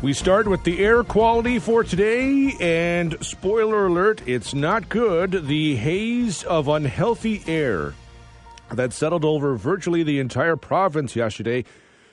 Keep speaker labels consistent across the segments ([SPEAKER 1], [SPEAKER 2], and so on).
[SPEAKER 1] We start with the air quality for today, and spoiler alert, it's not good. The haze of unhealthy air that settled over virtually the entire province yesterday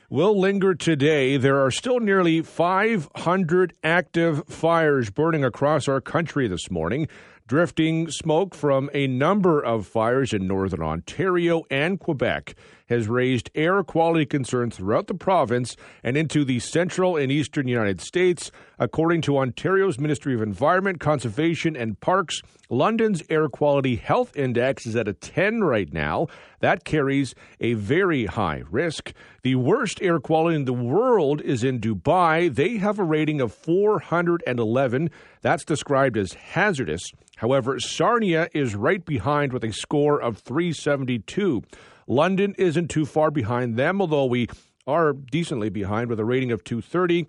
[SPEAKER 1] will linger today. There are still nearly 500 active fires burning across our country this morning. Drifting smoke from a number of fires in northern Ontario and Quebec has raised air quality concerns throughout the province and into the central and eastern United States. According to Ontario's Ministry of Environment, Conservation and Parks, London's air quality health index is at a 10 right now. That carries a very high risk. The worst air quality in the world is in Dubai. They have a rating of 411. That's described as hazardous. However, Sarnia is right behind with a score of 372. London isn't too far behind them, although we are decently behind with a rating of 230.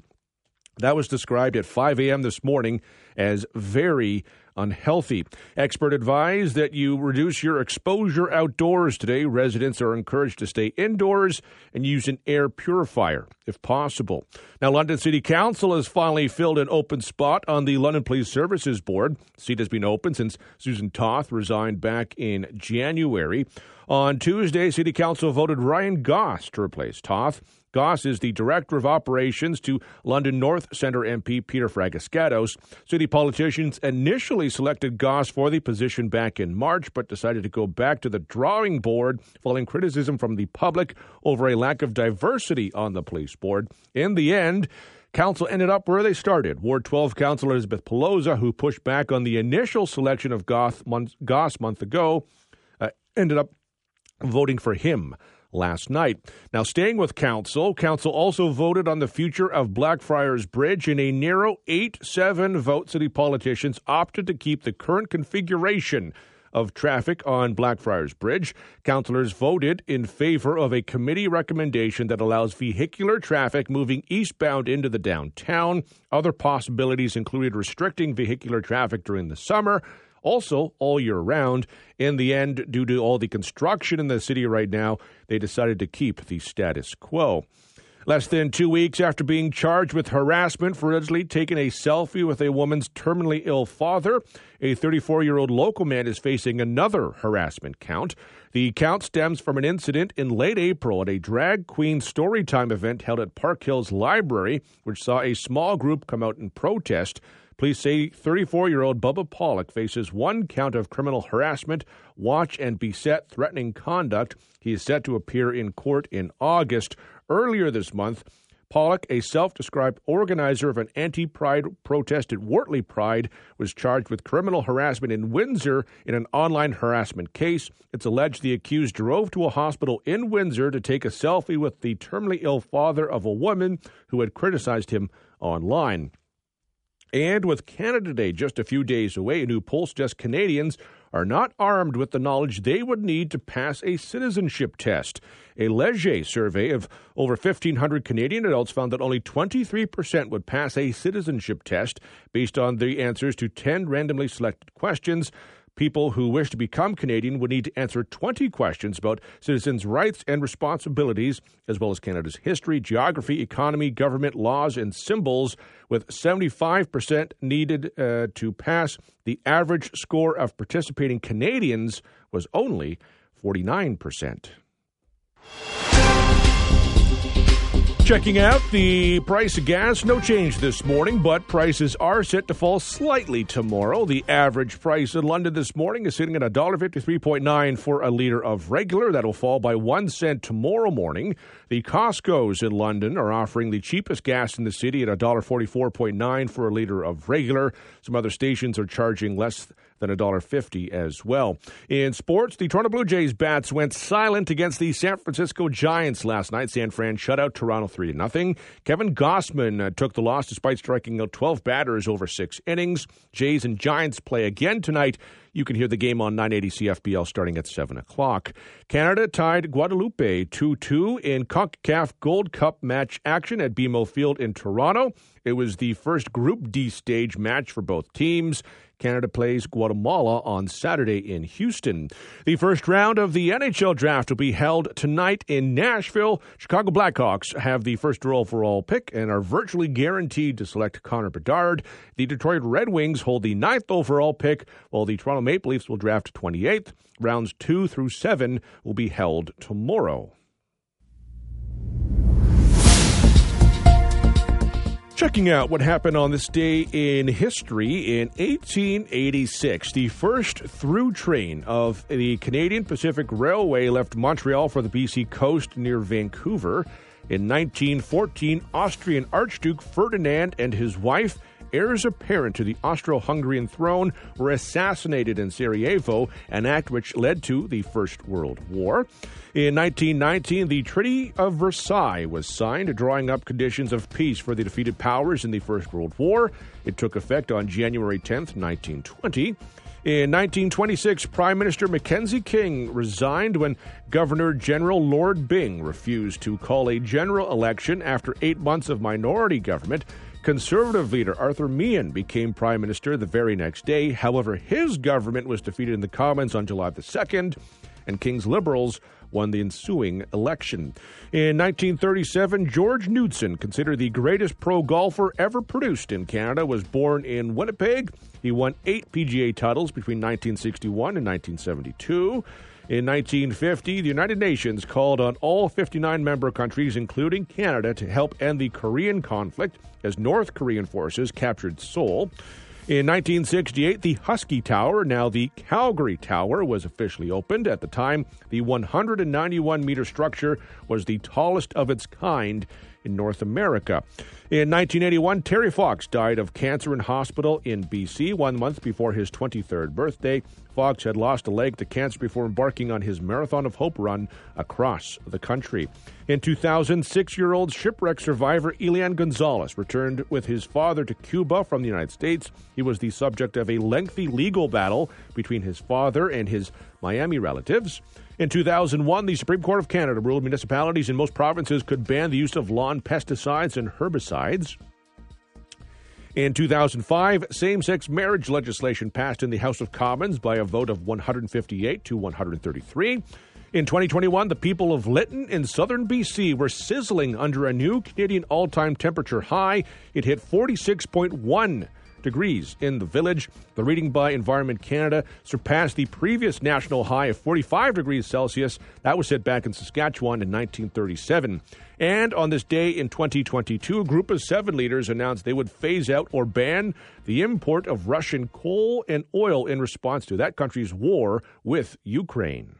[SPEAKER 1] That was described at 5 a.m. this morning as very unhealthy. Expert advise that you reduce your exposure outdoors today. Residents are encouraged to stay indoors and use an air purifier if possible. Now, London City Council has finally filled an open spot on the London Police Services Board. The seat has been open since Susan Toth resigned back in January. On Tuesday, City Council voted Ryan Gauss to replace Toth. Gauss is the Director of Operations to London North Centre MP Peter Fragiskatos. City politicians initially selected Gauss for the position back in March, but decided to go back to the drawing board following criticism from the public over a lack of diversity on the police board. In the end, Council ended up where they started. Ward 12 Councillor Elizabeth Peloza, who pushed back on the initial selection of Gauss month, Gauss month ago, uh, ended up voting for him last night. Now, staying with Council, Council also voted on the future of Blackfriars Bridge in a narrow 8 7 vote. City politicians opted to keep the current configuration of traffic on Blackfriars Bridge. Councillors voted in favor of a committee recommendation that allows vehicular traffic moving eastbound into the downtown. Other possibilities included restricting vehicular traffic during the summer also all year round. In the end, due to all the construction in the city right now, they decided to keep the status quo. Less than two weeks after being charged with harassment for allegedly taking a selfie with a woman's terminally ill father, a 34 year old local man is facing another harassment count. The count stems from an incident in late April at a drag queen storytime event held at Park Hills Library, which saw a small group come out in protest. Police say 34 year old Bubba Pollock faces one count of criminal harassment, watch and beset threatening conduct. He is set to appear in court in August. Earlier this month, Pollock, a self described organizer of an anti pride protest at Wortley Pride, was charged with criminal harassment in Windsor in an online harassment case. It's alleged the accused drove to a hospital in Windsor to take a selfie with the terminally ill father of a woman who had criticized him online. And with Canada Day just a few days away, a new poll suggests Canadians are not armed with the knowledge they would need to pass a citizenship test. A Leger survey of over 1,500 Canadian adults found that only 23% would pass a citizenship test based on the answers to 10 randomly selected questions. People who wish to become Canadian would need to answer 20 questions about citizens' rights and responsibilities, as well as Canada's history, geography, economy, government, laws, and symbols, with 75% needed uh, to pass. The average score of participating Canadians was only 49%. Checking out the price of gas, no change this morning, but prices are set to fall slightly tomorrow. The average price in London this morning is sitting at $1.53.9 for a liter of regular. That'll fall by one cent tomorrow morning. The Costco's in London are offering the cheapest gas in the city at $1.44.9 for a liter of regular. Some other stations are charging less than $1.50 as well. In sports, the Toronto Blue Jays bats went silent against the San Francisco Giants last night. San Fran shut out Toronto 3 0. Kevin Gausman uh, took the loss despite striking out 12 batters over six innings. Jays and Giants play again tonight. You can hear the game on 980 CFPL starting at 7 o'clock. Canada tied Guadeloupe 2 2 in CONCACAF Gold Cup match action at BMO Field in Toronto. It was the first Group D stage match for both teams. Canada plays Guatemala on Saturday in Houston. The first round of the NHL draft will be held tonight in Nashville. Chicago Blackhawks have the first overall pick and are virtually guaranteed to select Connor Bedard. The Detroit Red Wings hold the ninth overall pick, while the Toronto Maple Leafs will draft 28th. Rounds two through seven will be held tomorrow. Checking out what happened on this day in history in 1886, the first through train of the Canadian Pacific Railway left Montreal for the BC coast near Vancouver. In 1914, Austrian Archduke Ferdinand and his wife heirs apparent to the Austro Hungarian throne were assassinated in Sarajevo, an act which led to the First World War. In 1919, the Treaty of Versailles was signed, drawing up conditions of peace for the defeated powers in the First World War. It took effect on January 10, 1920. In 1926, Prime Minister Mackenzie King resigned when Governor General Lord Byng refused to call a general election after eight months of minority government. Conservative leader Arthur Meighen became prime minister the very next day. However, his government was defeated in the Commons on July the 2nd, and King's Liberals won the ensuing election. In 1937, George Knudson, considered the greatest pro golfer ever produced in Canada, was born in Winnipeg. He won eight PGA titles between 1961 and 1972. In 1950, the United Nations called on all 59 member countries, including Canada, to help end the Korean conflict as North Korean forces captured Seoul. In 1968, the Husky Tower, now the Calgary Tower, was officially opened. At the time, the 191 meter structure was the tallest of its kind in North America. In 1981, Terry Fox died of cancer in hospital in BC one month before his 23rd birthday. Fox had lost a leg to cancer before embarking on his Marathon of Hope run across the country. In 2000, six year old shipwreck survivor Elian Gonzalez returned with his father to Cuba from the United States. He was the subject of a lengthy legal battle between his father and his Miami relatives. In 2001, the Supreme Court of Canada ruled municipalities in most provinces could ban the use of lawn pesticides and herbicides. In 2005, same sex marriage legislation passed in the House of Commons by a vote of 158 to 133. In 2021, the people of Lytton in southern BC were sizzling under a new Canadian all time temperature high. It hit 46.1 degrees in the village. The reading by Environment Canada surpassed the previous national high of 45 degrees Celsius. That was set back in Saskatchewan in 1937. And on this day in 2022, a group of seven leaders announced they would phase out or ban the import of Russian coal and oil in response to that country's war with Ukraine.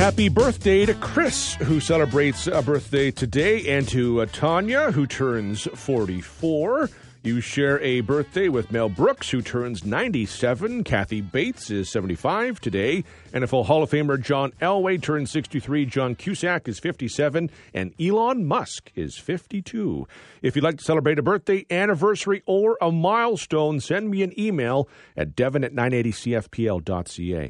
[SPEAKER 1] Happy birthday to Chris, who celebrates a birthday today, and to uh, Tanya, who turns 44. You share a birthday with Mel Brooks, who turns 97. Kathy Bates is 75 today. NFL Hall of Famer John Elway turns 63. John Cusack is 57. And Elon Musk is 52. If you'd like to celebrate a birthday, anniversary, or a milestone, send me an email at devon at 980cfpl.ca.